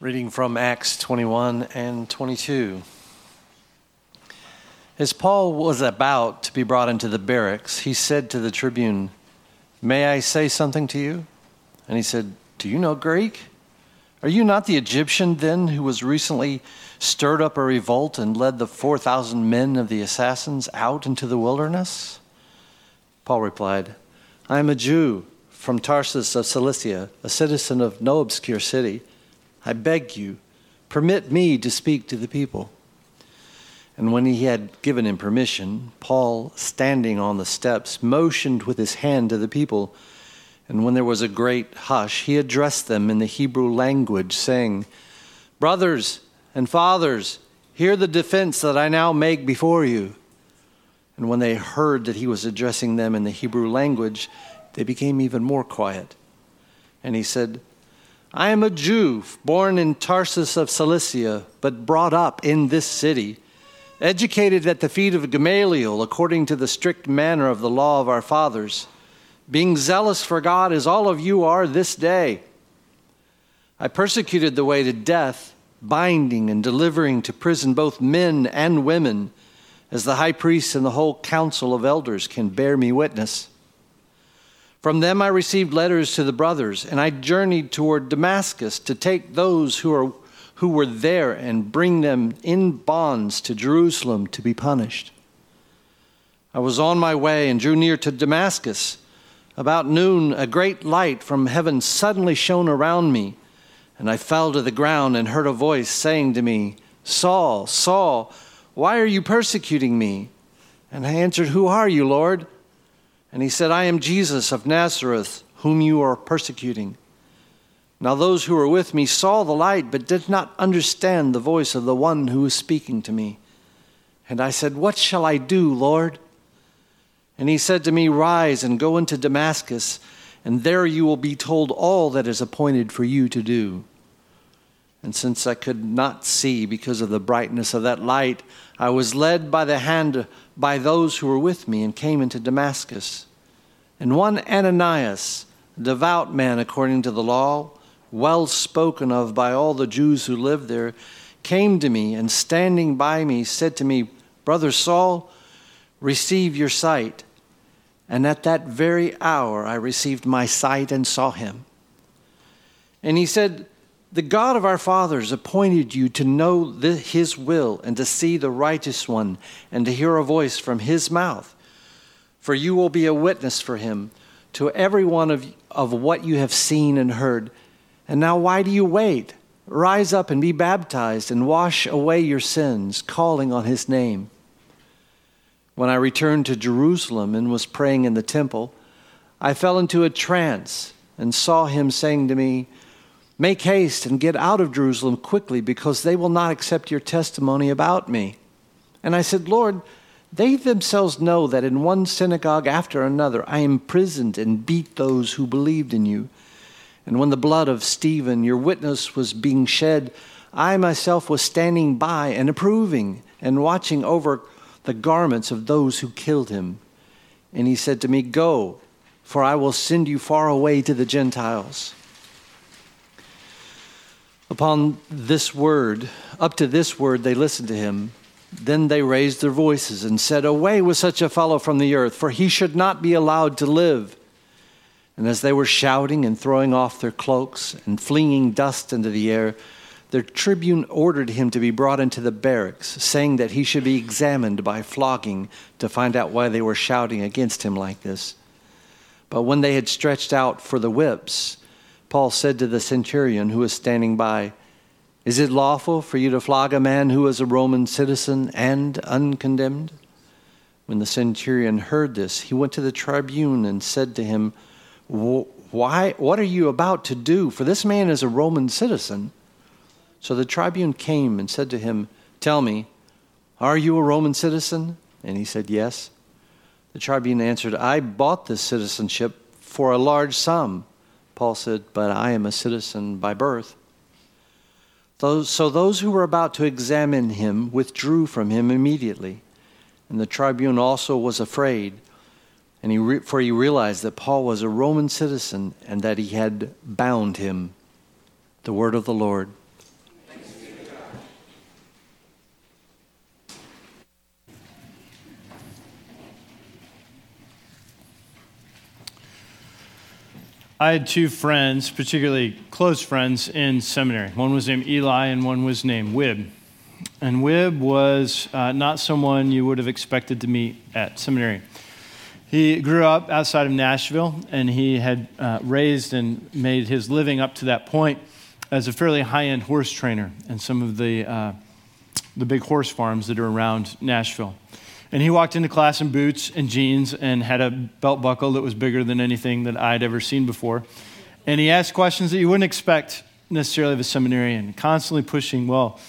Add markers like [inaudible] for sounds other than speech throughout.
Reading from Acts 21 and 22. As Paul was about to be brought into the barracks, he said to the tribune, May I say something to you? And he said, Do you know Greek? Are you not the Egyptian then who was recently stirred up a revolt and led the 4,000 men of the assassins out into the wilderness? Paul replied, I am a Jew from Tarsus of Cilicia, a citizen of no obscure city. I beg you, permit me to speak to the people. And when he had given him permission, Paul, standing on the steps, motioned with his hand to the people. And when there was a great hush, he addressed them in the Hebrew language, saying, Brothers and fathers, hear the defense that I now make before you. And when they heard that he was addressing them in the Hebrew language, they became even more quiet. And he said, I am a Jew, born in Tarsus of Cilicia, but brought up in this city, educated at the feet of Gamaliel according to the strict manner of the law of our fathers, being zealous for God as all of you are this day. I persecuted the way to death, binding and delivering to prison both men and women, as the high priest and the whole council of elders can bear me witness. From them I received letters to the brothers, and I journeyed toward Damascus to take those who, are, who were there and bring them in bonds to Jerusalem to be punished. I was on my way and drew near to Damascus. About noon, a great light from heaven suddenly shone around me, and I fell to the ground and heard a voice saying to me, Saul, Saul, why are you persecuting me? And I answered, Who are you, Lord? And he said, I am Jesus of Nazareth, whom you are persecuting. Now those who were with me saw the light, but did not understand the voice of the one who was speaking to me. And I said, What shall I do, Lord? And he said to me, Rise and go into Damascus, and there you will be told all that is appointed for you to do. And since I could not see because of the brightness of that light, I was led by the hand by those who were with me and came into Damascus. And one Ananias, a devout man according to the law, well spoken of by all the Jews who lived there, came to me and standing by me said to me, Brother Saul, receive your sight. And at that very hour I received my sight and saw him. And he said, the God of our fathers appointed you to know the, his will and to see the righteous one and to hear a voice from his mouth. For you will be a witness for him to every one of, of what you have seen and heard. And now, why do you wait? Rise up and be baptized and wash away your sins, calling on his name. When I returned to Jerusalem and was praying in the temple, I fell into a trance and saw him saying to me, Make haste and get out of Jerusalem quickly, because they will not accept your testimony about me. And I said, Lord, they themselves know that in one synagogue after another I imprisoned and beat those who believed in you. And when the blood of Stephen, your witness, was being shed, I myself was standing by and approving and watching over the garments of those who killed him. And he said to me, Go, for I will send you far away to the Gentiles. Upon this word, up to this word, they listened to him. Then they raised their voices and said, Away with such a fellow from the earth, for he should not be allowed to live. And as they were shouting and throwing off their cloaks and flinging dust into the air, their tribune ordered him to be brought into the barracks, saying that he should be examined by flogging to find out why they were shouting against him like this. But when they had stretched out for the whips, Paul said to the centurion who was standing by, Is it lawful for you to flog a man who is a Roman citizen and uncondemned? When the centurion heard this, he went to the tribune and said to him, Why, What are you about to do? For this man is a Roman citizen. So the tribune came and said to him, Tell me, are you a Roman citizen? And he said, Yes. The tribune answered, I bought this citizenship for a large sum. Paul said, But I am a citizen by birth. so those who were about to examine him withdrew from him immediately. And the tribune also was afraid, and he re- for he realized that Paul was a Roman citizen and that he had bound him. The word of the Lord. I had two friends, particularly close friends, in seminary. One was named Eli and one was named Wib. And Wib was uh, not someone you would have expected to meet at seminary. He grew up outside of Nashville and he had uh, raised and made his living up to that point as a fairly high end horse trainer in some of the, uh, the big horse farms that are around Nashville. And he walked into class in boots and jeans and had a belt buckle that was bigger than anything that I'd ever seen before. And he asked questions that you wouldn't expect necessarily of a seminarian, constantly pushing, well,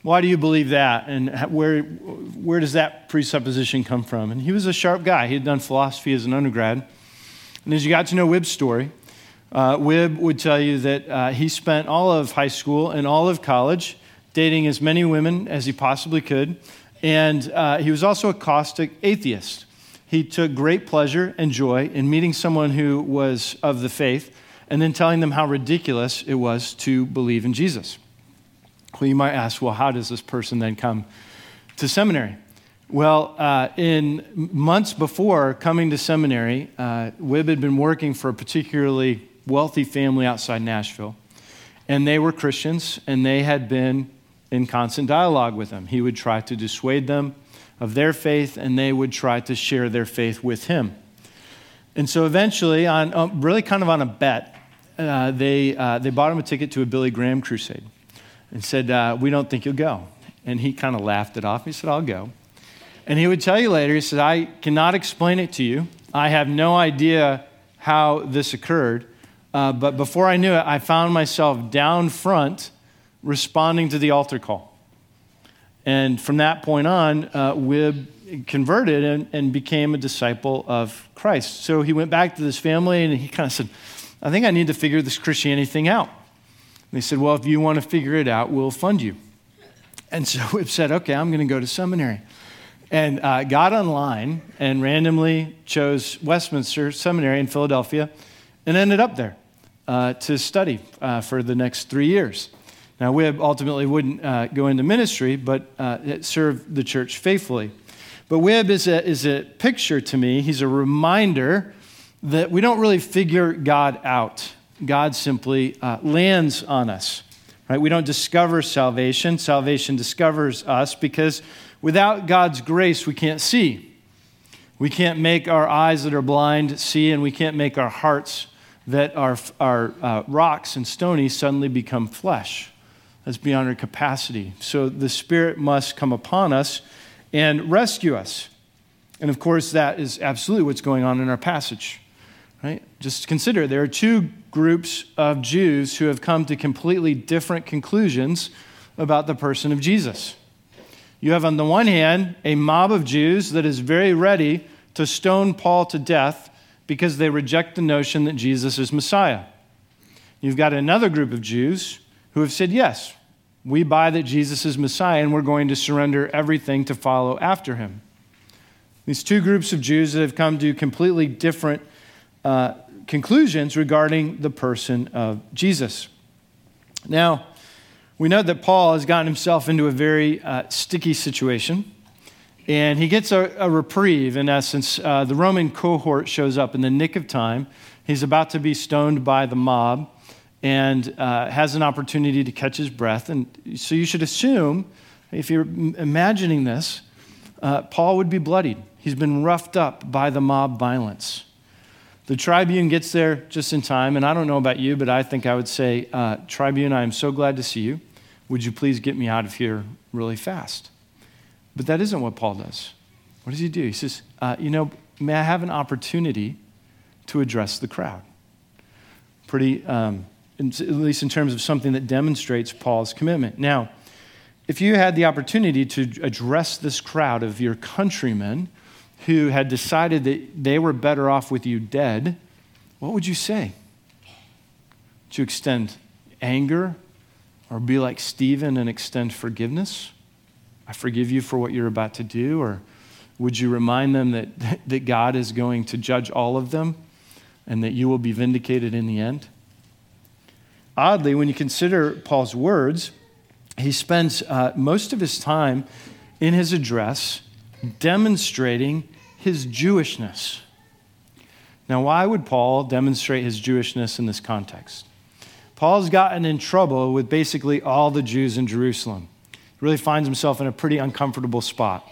why do you believe that? And where, where does that presupposition come from? And he was a sharp guy. He had done philosophy as an undergrad. And as you got to know Wib's story, uh, Wib would tell you that uh, he spent all of high school and all of college dating as many women as he possibly could and uh, he was also a caustic atheist. He took great pleasure and joy in meeting someone who was of the faith and then telling them how ridiculous it was to believe in Jesus. Well, you might ask, well, how does this person then come to seminary? Well, uh, in months before coming to seminary, uh, Wib had been working for a particularly wealthy family outside Nashville. And they were Christians, and they had been in constant dialogue with them. He would try to dissuade them of their faith, and they would try to share their faith with him. And so eventually, on uh, really kind of on a bet, uh, they, uh, they bought him a ticket to a Billy Graham crusade and said, uh, We don't think you'll go. And he kind of laughed it off. He said, I'll go. And he would tell you later, he said, I cannot explain it to you. I have no idea how this occurred. Uh, but before I knew it, I found myself down front responding to the altar call. And from that point on, uh, Wib converted and, and became a disciple of Christ. So he went back to this family and he kind of said, I think I need to figure this Christianity thing out. And they said, Well, if you want to figure it out, we'll fund you. And so [laughs] Wib said, Okay, I'm going to go to seminary. And uh, got online and randomly chose Westminster Seminary in Philadelphia and ended up there uh, to study uh, for the next three years. Now, Wib ultimately wouldn't uh, go into ministry, but uh, served the church faithfully. But Wib is a, is a picture to me, he's a reminder that we don't really figure God out. God simply uh, lands on us. Right? We don't discover salvation. Salvation discovers us because without God's grace, we can't see. We can't make our eyes that are blind see, and we can't make our hearts that are, are uh, rocks and stony suddenly become flesh that's beyond our capacity. So the Spirit must come upon us and rescue us. And of course, that is absolutely what's going on in our passage. Right? Just consider there are two groups of Jews who have come to completely different conclusions about the person of Jesus. You have, on the one hand, a mob of Jews that is very ready to stone Paul to death because they reject the notion that Jesus is Messiah. You've got another group of Jews who have said, Yes, we buy that Jesus is Messiah and we're going to surrender everything to follow after him. These two groups of Jews that have come to completely different uh, conclusions regarding the person of Jesus. Now, we know that Paul has gotten himself into a very uh, sticky situation, and he gets a, a reprieve. In essence, uh, the Roman cohort shows up in the nick of time. He's about to be stoned by the mob and uh, has an opportunity to catch his breath. And so you should assume, if you're imagining this, uh, Paul would be bloodied. He's been roughed up by the mob violence. The tribune gets there just in time, and I don't know about you, but I think I would say, uh, Tribune, I am so glad to see you. Would you please get me out of here really fast? But that isn't what Paul does. What does he do? He says, uh, You know, may I have an opportunity to address the crowd? Pretty um, at least in terms of something that demonstrates Paul's commitment. Now, if you had the opportunity to address this crowd of your countrymen who had decided that they were better off with you dead, what would you say? To extend anger or be like Stephen and extend forgiveness? I forgive you for what you're about to do? Or would you remind them that, [laughs] that God is going to judge all of them and that you will be vindicated in the end? Oddly, when you consider Paul's words, he spends uh, most of his time in his address demonstrating his Jewishness. Now, why would Paul demonstrate his Jewishness in this context? Paul's gotten in trouble with basically all the Jews in Jerusalem. He really finds himself in a pretty uncomfortable spot.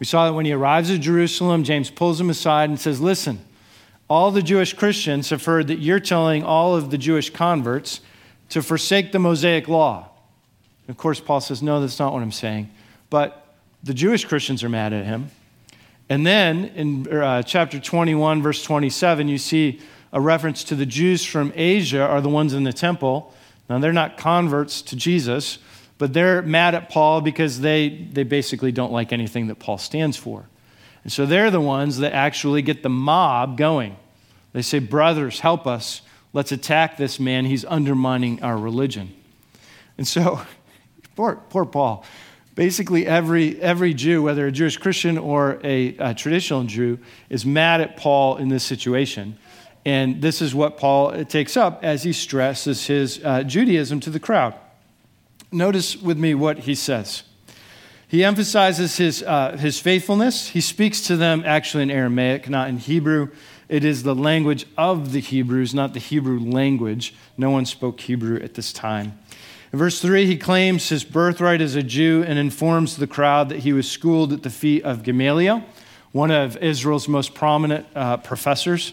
We saw that when he arrives at Jerusalem, James pulls him aside and says, Listen, all the Jewish Christians have heard that you're telling all of the Jewish converts to forsake the Mosaic law. Of course, Paul says, No, that's not what I'm saying. But the Jewish Christians are mad at him. And then in uh, chapter 21, verse 27, you see a reference to the Jews from Asia are the ones in the temple. Now, they're not converts to Jesus, but they're mad at Paul because they, they basically don't like anything that Paul stands for. And so they're the ones that actually get the mob going. They say, Brothers, help us. Let's attack this man. He's undermining our religion. And so, [laughs] poor, poor Paul basically every, every Jew, whether a Jewish Christian or a, a, traditional Jew, is mad at Paul in this situation. And this is what Paul takes up as he stresses his uh, Judaism to the crowd. Notice with me what he says. He emphasizes his, uh, his faithfulness. He speaks to them actually in Aramaic, not in Hebrew. It is the language of the Hebrews, not the Hebrew language. No one spoke Hebrew at this time. In verse 3, he claims his birthright as a Jew and informs the crowd that he was schooled at the feet of Gamaliel, one of Israel's most prominent uh, professors.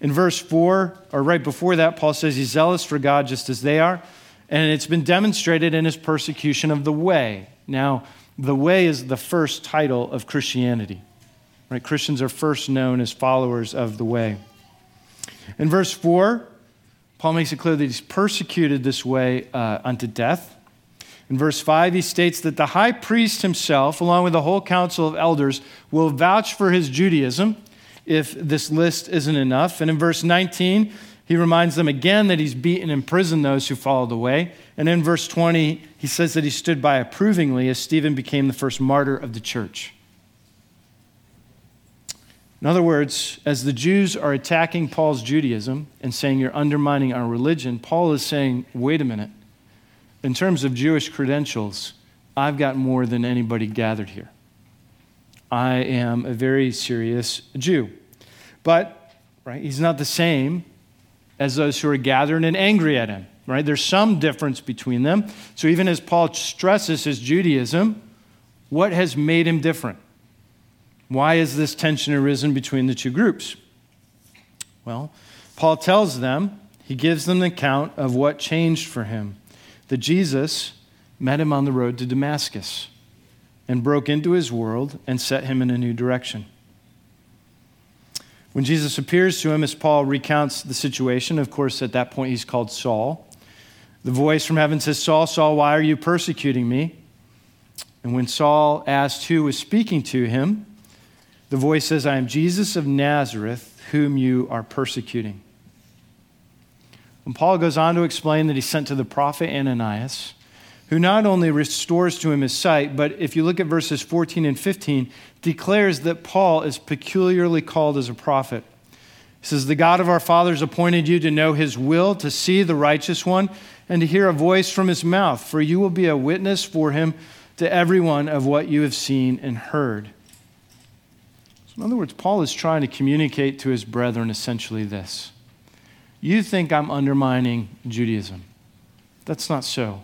In verse 4, or right before that, Paul says he's zealous for God just as they are, and it's been demonstrated in his persecution of the way. Now, the way is the first title of Christianity. Right? Christians are first known as followers of the way. In verse 4, Paul makes it clear that he's persecuted this way uh, unto death. In verse 5, he states that the high priest himself, along with the whole council of elders, will vouch for his Judaism if this list isn't enough. And in verse 19, he reminds them again that he's beaten and imprisoned those who followed the way. And in verse 20, he says that he stood by approvingly as Stephen became the first martyr of the church. In other words, as the Jews are attacking Paul's Judaism and saying you're undermining our religion, Paul is saying, wait a minute. In terms of Jewish credentials, I've got more than anybody gathered here. I am a very serious Jew. But, right, he's not the same as those who are gathered and angry at him, right? There's some difference between them. So even as Paul stresses his Judaism, what has made him different? Why has this tension arisen between the two groups? Well, Paul tells them, he gives them an account of what changed for him. That Jesus met him on the road to Damascus and broke into his world and set him in a new direction. When Jesus appears to him, as Paul recounts the situation, of course, at that point he's called Saul. The voice from heaven says, Saul, Saul, why are you persecuting me? And when Saul asked who was speaking to him, the voice says, I am Jesus of Nazareth, whom you are persecuting. And Paul goes on to explain that he sent to the prophet Ananias, who not only restores to him his sight, but if you look at verses 14 and 15, declares that Paul is peculiarly called as a prophet. He says, The God of our fathers appointed you to know his will, to see the righteous one, and to hear a voice from his mouth, for you will be a witness for him to everyone of what you have seen and heard. In other words, Paul is trying to communicate to his brethren essentially this You think I'm undermining Judaism. That's not so.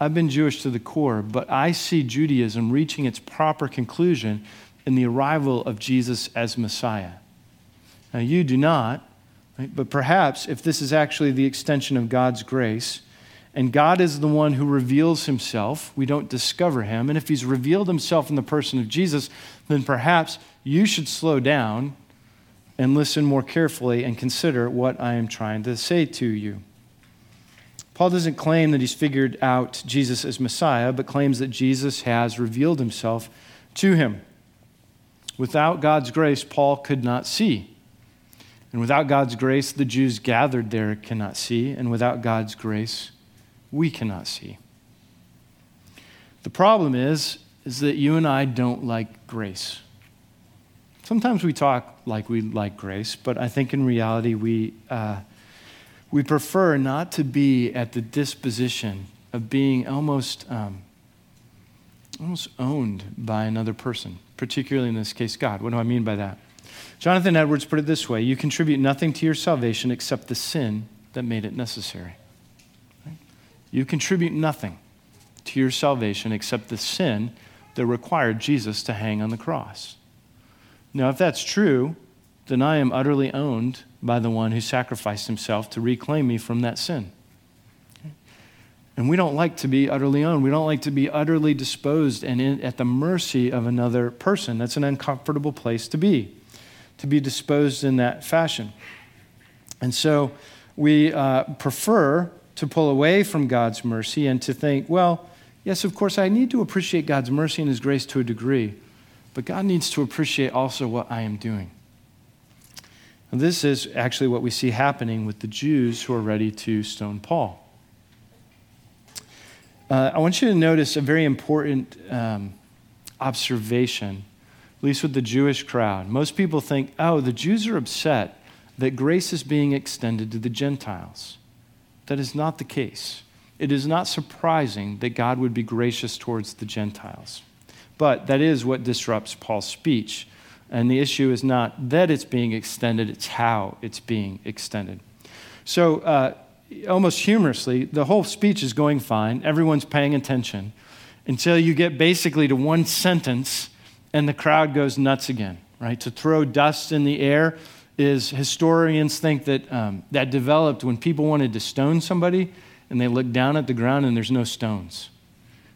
I've been Jewish to the core, but I see Judaism reaching its proper conclusion in the arrival of Jesus as Messiah. Now, you do not, right? but perhaps if this is actually the extension of God's grace, and God is the one who reveals himself. We don't discover him. And if he's revealed himself in the person of Jesus, then perhaps you should slow down and listen more carefully and consider what I am trying to say to you. Paul doesn't claim that he's figured out Jesus as Messiah, but claims that Jesus has revealed himself to him. Without God's grace, Paul could not see. And without God's grace, the Jews gathered there cannot see. And without God's grace, we cannot see. The problem is, is that you and I don't like grace. Sometimes we talk like we like grace, but I think in reality we, uh, we prefer not to be at the disposition of being almost, um, almost owned by another person, particularly in this case, God. What do I mean by that? Jonathan Edwards put it this way You contribute nothing to your salvation except the sin that made it necessary. You contribute nothing to your salvation except the sin that required Jesus to hang on the cross. Now, if that's true, then I am utterly owned by the one who sacrificed himself to reclaim me from that sin. And we don't like to be utterly owned. We don't like to be utterly disposed and in, at the mercy of another person. That's an uncomfortable place to be, to be disposed in that fashion. And so we uh, prefer to pull away from God's mercy and to think, well, yes, of course, I need to appreciate God's mercy and His grace to a degree, but God needs to appreciate also what I am doing. And this is actually what we see happening with the Jews who are ready to stone Paul. Uh, I want you to notice a very important um, observation, at least with the Jewish crowd. Most people think, oh, the Jews are upset that grace is being extended to the Gentiles. That is not the case. It is not surprising that God would be gracious towards the Gentiles. But that is what disrupts Paul's speech. And the issue is not that it's being extended, it's how it's being extended. So, uh, almost humorously, the whole speech is going fine. Everyone's paying attention until you get basically to one sentence and the crowd goes nuts again, right? To throw dust in the air is historians think that um, that developed when people wanted to stone somebody and they looked down at the ground and there's no stones.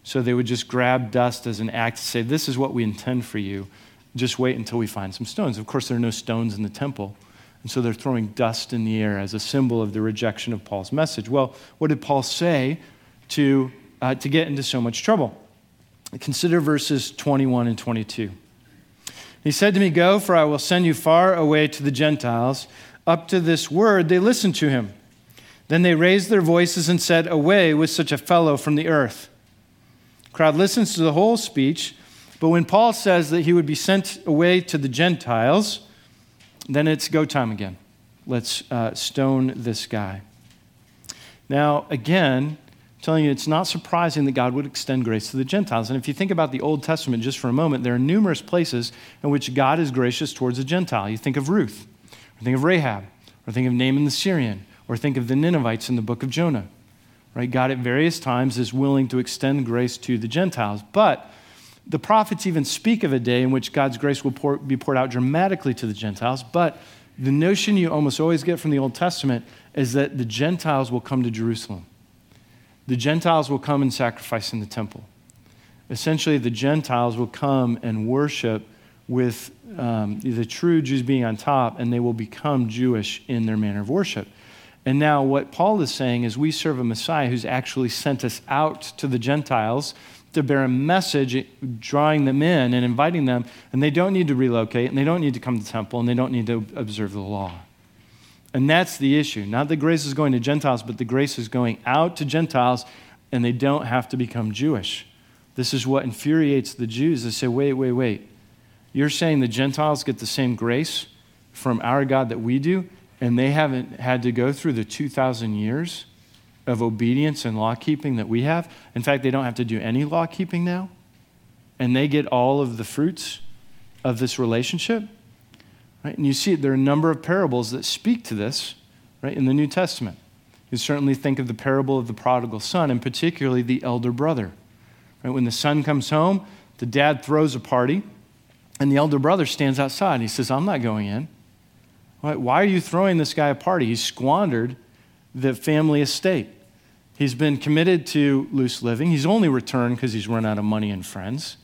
So they would just grab dust as an act to say, This is what we intend for you. Just wait until we find some stones. Of course, there are no stones in the temple. And so they're throwing dust in the air as a symbol of the rejection of Paul's message. Well, what did Paul say to, uh, to get into so much trouble? Consider verses 21 and 22. He said to me, Go, for I will send you far away to the Gentiles. Up to this word, they listened to him. Then they raised their voices and said, Away with such a fellow from the earth. The crowd listens to the whole speech, but when Paul says that he would be sent away to the Gentiles, then it's go time again. Let's uh, stone this guy. Now, again, I'm telling you, it's not surprising that God would extend grace to the Gentiles. And if you think about the Old Testament just for a moment, there are numerous places in which God is gracious towards a Gentile. You think of Ruth, or think of Rahab, or think of Naaman the Syrian, or think of the Ninevites in the book of Jonah. Right? God at various times is willing to extend grace to the Gentiles. But the prophets even speak of a day in which God's grace will pour, be poured out dramatically to the Gentiles, but the notion you almost always get from the Old Testament is that the Gentiles will come to Jerusalem. The Gentiles will come and sacrifice in the temple. Essentially, the Gentiles will come and worship with um, the true Jews being on top, and they will become Jewish in their manner of worship. And now, what Paul is saying is, we serve a Messiah who's actually sent us out to the Gentiles to bear a message, drawing them in and inviting them, and they don't need to relocate, and they don't need to come to the temple, and they don't need to observe the law. And that's the issue. Not that grace is going to Gentiles, but the grace is going out to Gentiles, and they don't have to become Jewish. This is what infuriates the Jews. They say, wait, wait, wait. You're saying the Gentiles get the same grace from our God that we do, and they haven't had to go through the 2,000 years? of obedience and law keeping that we have. In fact, they don't have to do any law keeping now, and they get all of the fruits of this relationship. Right? And you see, there are a number of parables that speak to this right, in the New Testament. You certainly think of the parable of the prodigal son, and particularly the elder brother. Right? When the son comes home, the dad throws a party, and the elder brother stands outside. And he says, I'm not going in. Why are you throwing this guy a party? He's squandered the family estate. He's been committed to loose living. He's only returned because he's run out of money and friends.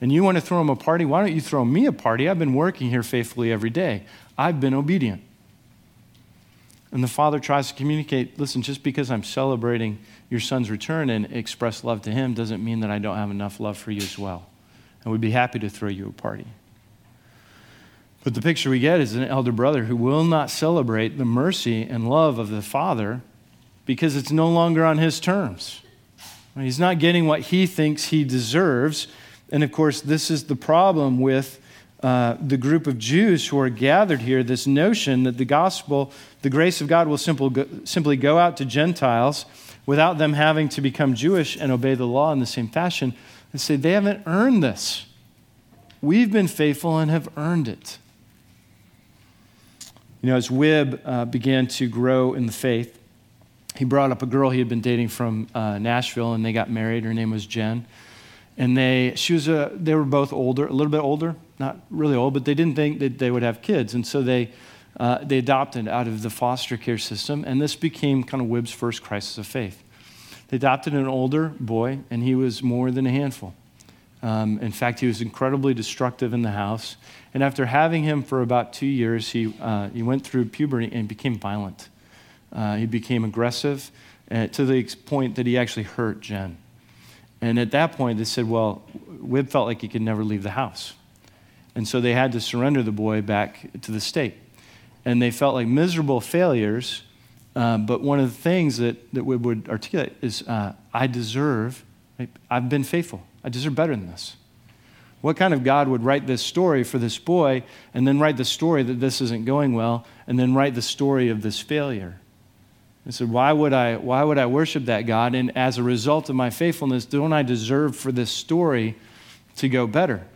And you want to throw him a party? Why don't you throw me a party? I've been working here faithfully every day. I've been obedient. And the father tries to communicate listen, just because I'm celebrating your son's return and express love to him doesn't mean that I don't have enough love for you as well. And we'd be happy to throw you a party. But the picture we get is an elder brother who will not celebrate the mercy and love of the father because it's no longer on his terms. He's not getting what he thinks he deserves. And of course, this is the problem with uh, the group of Jews who are gathered here this notion that the gospel, the grace of God, will simple go, simply go out to Gentiles without them having to become Jewish and obey the law in the same fashion. And say, they haven't earned this. We've been faithful and have earned it. You know, as Wib uh, began to grow in the faith, he brought up a girl he had been dating from uh, Nashville, and they got married. Her name was Jen. And they, she was a, they were both older, a little bit older, not really old, but they didn't think that they would have kids. And so they, uh, they adopted out of the foster care system, and this became kind of Wib's first crisis of faith. They adopted an older boy, and he was more than a handful. Um, in fact, he was incredibly destructive in the house. And after having him for about two years, he, uh, he went through puberty and became violent. Uh, he became aggressive uh, to the point that he actually hurt Jen. And at that point, they said, well, Wib felt like he could never leave the house. And so they had to surrender the boy back to the state. And they felt like miserable failures. Uh, but one of the things that, that Wib would articulate is uh, I deserve, I've been faithful. I deserve better than this. What kind of God would write this story for this boy and then write the story that this isn't going well and then write the story of this failure? I said, why would I, why would I worship that God? And as a result of my faithfulness, don't I deserve for this story to go better?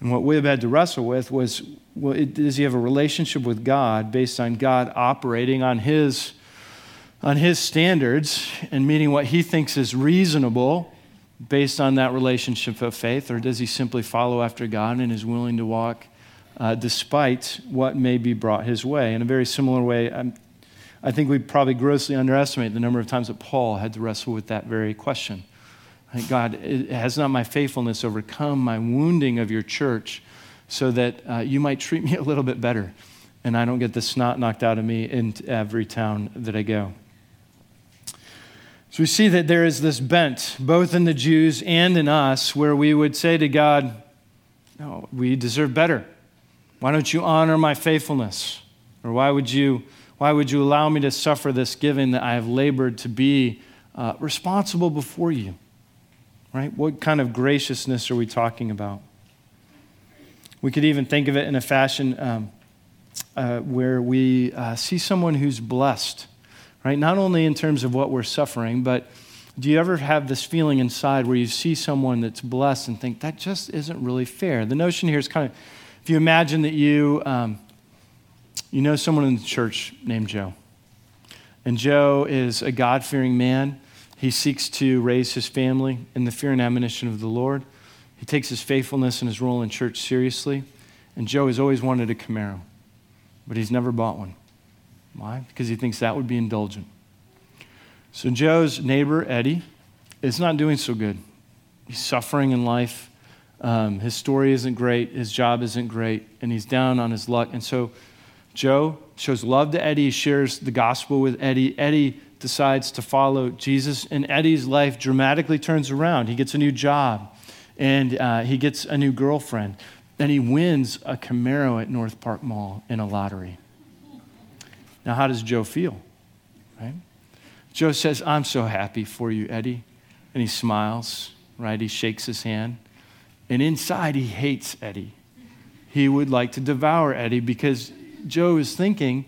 And what have had to wrestle with was well, it, does he have a relationship with God based on God operating on his, on his standards and meeting what he thinks is reasonable based on that relationship of faith? Or does he simply follow after God and is willing to walk uh, despite what may be brought his way? In a very similar way, I'm I think we probably grossly underestimate the number of times that Paul had to wrestle with that very question. God, has not my faithfulness overcome my wounding of your church so that uh, you might treat [laughs] me a little bit better and I don't get the snot knocked out of me in every town that I go? So we see that there is this bent, both in the Jews and in us, where we would say to God, No, we deserve better. Why don't you honor my faithfulness? Or why would you? Why would you allow me to suffer this giving that I have labored to be uh, responsible before you? Right? What kind of graciousness are we talking about? We could even think of it in a fashion um, uh, where we uh, see someone who's blessed, right? Not only in terms of what we're suffering, but do you ever have this feeling inside where you see someone that's blessed and think that just isn't really fair? The notion here is kind of if you imagine that you um, you know someone in the church named Joe. And Joe is a God fearing man. He seeks to raise his family in the fear and admonition of the Lord. He takes his faithfulness and his role in church seriously. And Joe has always wanted a Camaro, but he's never bought one. Why? Because he thinks that would be indulgent. So Joe's neighbor, Eddie, is not doing so good. He's suffering in life. Um, his story isn't great. His job isn't great. And he's down on his luck. And so Joe shows love to Eddie, shares the gospel with Eddie. Eddie decides to follow Jesus, and Eddie's life dramatically turns around. He gets a new job, and uh, he gets a new girlfriend, and he wins a Camaro at North Park Mall in a lottery. Now, how does Joe feel? Right? Joe says, I'm so happy for you, Eddie. And he smiles, right? He shakes his hand. And inside, he hates Eddie. He would like to devour Eddie because Joe is thinking,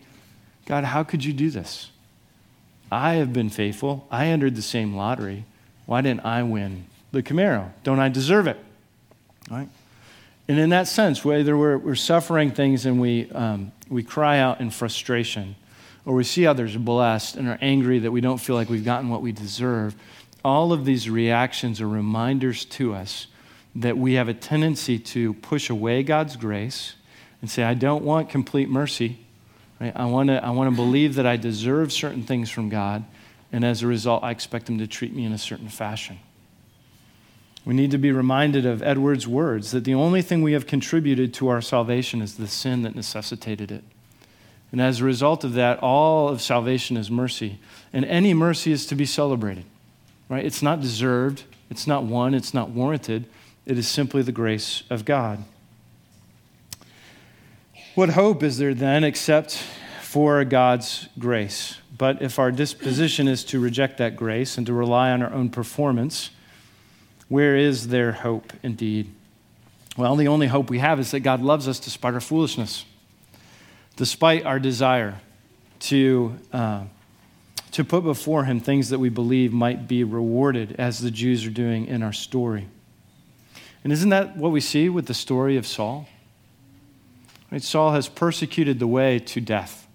God, how could you do this? I have been faithful. I entered the same lottery. Why didn't I win the Camaro? Don't I deserve it? Right? And in that sense, whether we're, we're suffering things and we, um, we cry out in frustration, or we see others blessed and are angry that we don't feel like we've gotten what we deserve, all of these reactions are reminders to us that we have a tendency to push away God's grace and say, I don't want complete mercy. Right? I want to I want to believe that I deserve certain things from God, and as a result, I expect Him to treat me in a certain fashion. We need to be reminded of Edward's words that the only thing we have contributed to our salvation is the sin that necessitated it. And as a result of that, all of salvation is mercy. And any mercy is to be celebrated. Right? It's not deserved, it's not won, it's not warranted. It is simply the grace of God. What hope is there then except for God's grace? But if our disposition is to reject that grace and to rely on our own performance, where is there hope indeed? Well, the only hope we have is that God loves us despite our foolishness, despite our desire to, uh, to put before Him things that we believe might be rewarded, as the Jews are doing in our story. And isn't that what we see with the story of Saul? Right? Saul has persecuted the way to death.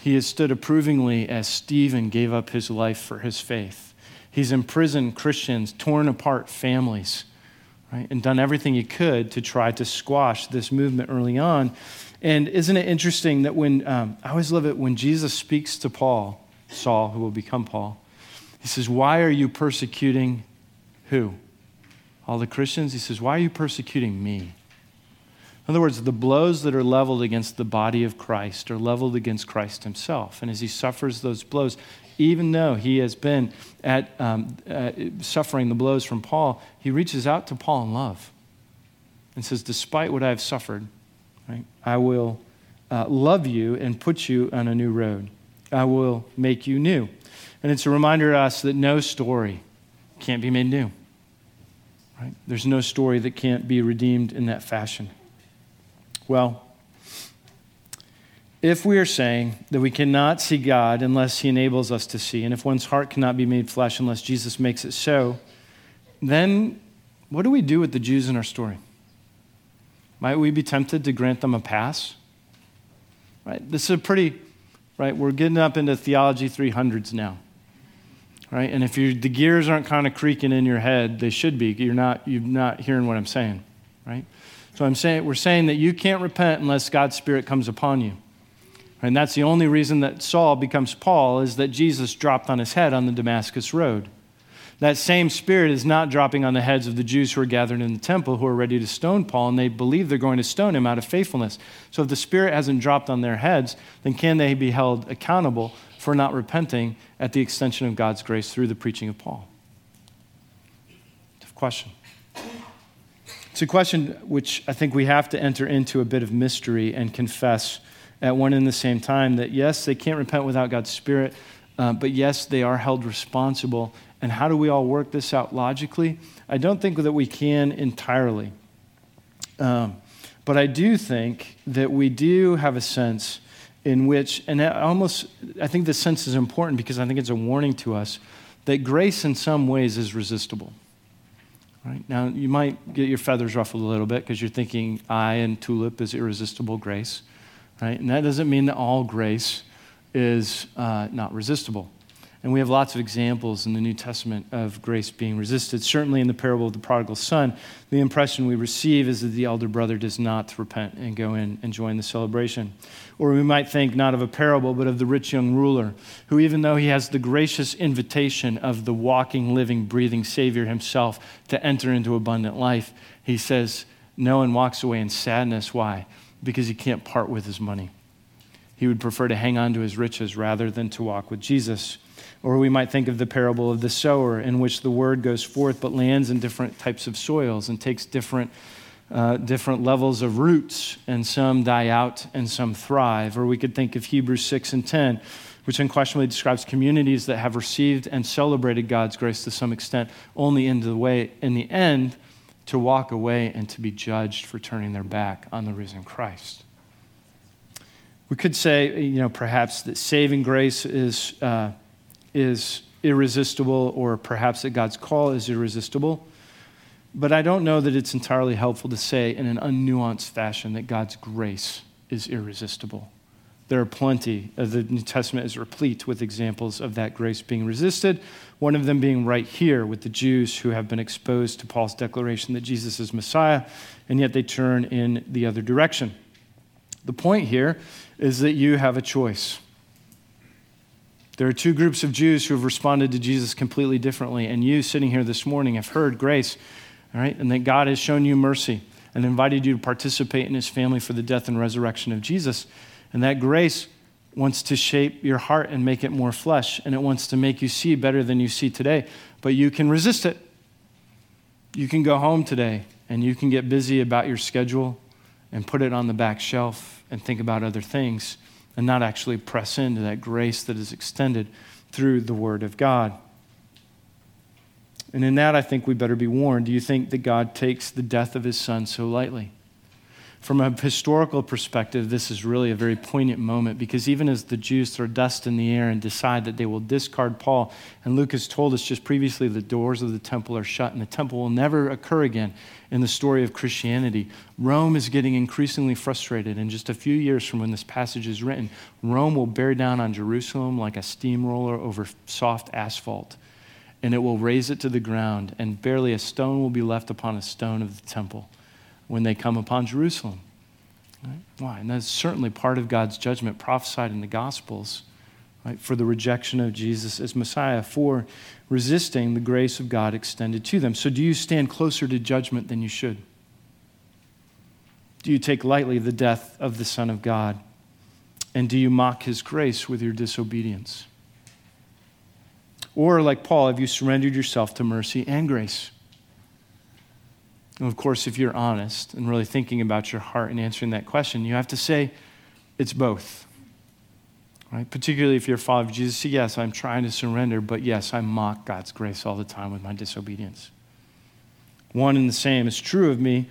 He has stood approvingly as Stephen gave up his life for his faith. He's imprisoned Christians, torn apart families, right? and done everything he could to try to squash this movement early on. And isn't it interesting that when, um, I always love it when Jesus speaks to Paul, Saul, who will become Paul, he says, Why are you persecuting who? All the Christians? He says, Why are you persecuting me? In other words, the blows that are leveled against the body of Christ are leveled against Christ himself. And as he suffers those blows, even though he has been at, um, uh, suffering the blows from Paul, he reaches out to Paul in love and says, Despite what I have suffered, right, I will uh, love you and put you on a new road. I will make you new. And it's a reminder to us that no story can't be made new. Right? There's no story that can't be redeemed in that fashion. Well, if we are saying that we cannot see God unless He enables us to see, and if one's heart cannot be made flesh unless Jesus makes it so, then what do we do with the Jews in our story? Might we be tempted to grant them a pass? Right? This is a pretty, right? We're getting up into theology 300s now. Right? And if the gears aren't kind of creaking in your head, they should be. You're not, you're not hearing what I'm saying. Right? So I'm saying, we're saying that you can't repent unless God's Spirit comes upon you. And that's the only reason that Saul becomes Paul is that Jesus dropped on his head on the Damascus road. That same spirit is not dropping on the heads of the Jews who are gathered in the temple who are ready to stone Paul, and they believe they're going to stone him out of faithfulness. So if the spirit hasn't dropped on their heads, then can they be held accountable for not repenting at the extension of God's grace through the preaching of Paul? Tough question. It's a question which I think we have to enter into a bit of mystery and confess at one and the same time that yes, they can't repent without God's Spirit, uh, but yes, they are held responsible. And how do we all work this out logically? I don't think that we can entirely. Um, but I do think that we do have a sense in which, and I almost, I think this sense is important because I think it's a warning to us that grace in some ways is resistible. Right? Now, you might get your feathers ruffled a little bit because you're thinking I and tulip is irresistible grace. Right? And that doesn't mean that all grace is uh, not resistible. And we have lots of examples in the New Testament of grace being resisted. Certainly in the parable of the prodigal son, the impression we receive is that the elder brother does not repent and go in and join the celebration. Or we might think not of a parable, but of the rich young ruler, who, even though he has the gracious invitation of the walking, living, breathing Savior himself to enter into abundant life, he says no and walks away in sadness. Why? Because he can't part with his money. He would prefer to hang on to his riches rather than to walk with Jesus. Or we might think of the parable of the sower, in which the word goes forth but lands in different types of soils and takes different, uh, different levels of roots, and some die out and some thrive. Or we could think of Hebrews 6 and 10, which unquestionably describes communities that have received and celebrated God's grace to some extent, only in the way, in the end, to walk away and to be judged for turning their back on the risen Christ. We could say, you know, perhaps that saving grace is. Uh, is irresistible, or perhaps that God's call is irresistible. But I don't know that it's entirely helpful to say in an unnuanced fashion that God's grace is irresistible. There are plenty. Uh, the New Testament is replete with examples of that grace being resisted. One of them being right here with the Jews who have been exposed to Paul's declaration that Jesus is Messiah, and yet they turn in the other direction. The point here is that you have a choice. There are two groups of Jews who have responded to Jesus completely differently. And you, sitting here this morning, have heard grace, all right, and that God has shown you mercy and invited you to participate in his family for the death and resurrection of Jesus. And that grace wants to shape your heart and make it more flesh, and it wants to make you see better than you see today. But you can resist it. You can go home today and you can get busy about your schedule and put it on the back shelf and think about other things and not actually press into that grace that is extended through the Word of God. And in that, I think we better be warned. Do you think that God takes the death of his son so lightly? From a historical perspective, this is really a very poignant moment because even as the Jews throw dust in the air and decide that they will discard Paul, and Luke has told us just previously the doors of the temple are shut and the temple will never occur again in the story of Christianity, Rome is getting increasingly frustrated. and just a few years from when this passage is written, Rome will bear down on Jerusalem like a steamroller over soft asphalt, and it will raze it to the ground, and barely a stone will be left upon a stone of the temple when they come upon Jerusalem. Right? Why? And that's certainly part of God's judgment prophesied in the Gospels right? for the rejection of Jesus as Messiah, for resisting the grace of God extended to them. So, do you stand closer to judgment than you should? Do you take lightly the death of the Son of God? And do you mock his grace with your disobedience? Or, like Paul, have you surrendered yourself to mercy and grace? And of course, if you're honest and really thinking about your heart and answering that question, you have to say it's both. Right? Particularly if you're a follower of Jesus, yes, I'm trying to surrender, but yes, I mock God's grace all the time with my disobedience. One and the same is true of me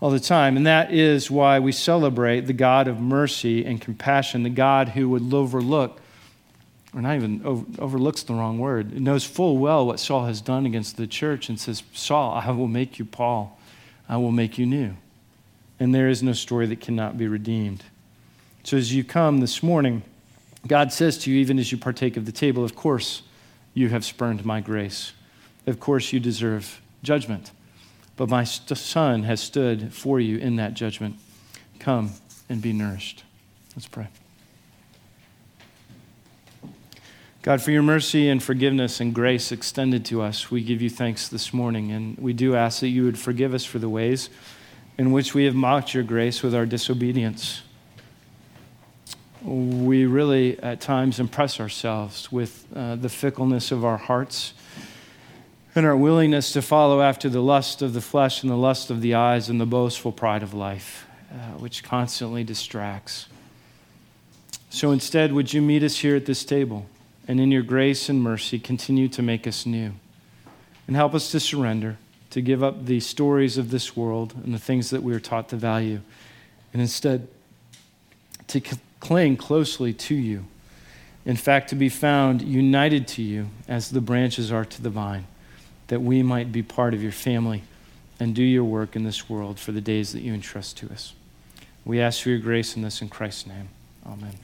all the time, and that is why we celebrate the God of mercy and compassion, the God who would overlook, or not even over, overlooks the wrong word, knows full well what Saul has done against the church and says, Saul, I will make you Paul. I will make you new. And there is no story that cannot be redeemed. So as you come this morning, God says to you, even as you partake of the table, of course you have spurned my grace. Of course you deserve judgment. But my son has stood for you in that judgment. Come and be nourished. Let's pray. God, for your mercy and forgiveness and grace extended to us, we give you thanks this morning. And we do ask that you would forgive us for the ways in which we have mocked your grace with our disobedience. We really, at times, impress ourselves with uh, the fickleness of our hearts and our willingness to follow after the lust of the flesh and the lust of the eyes and the boastful pride of life, uh, which constantly distracts. So instead, would you meet us here at this table? And in your grace and mercy, continue to make us new. And help us to surrender, to give up the stories of this world and the things that we are taught to value, and instead to cling closely to you. In fact, to be found united to you as the branches are to the vine, that we might be part of your family and do your work in this world for the days that you entrust to us. We ask for your grace in this in Christ's name. Amen.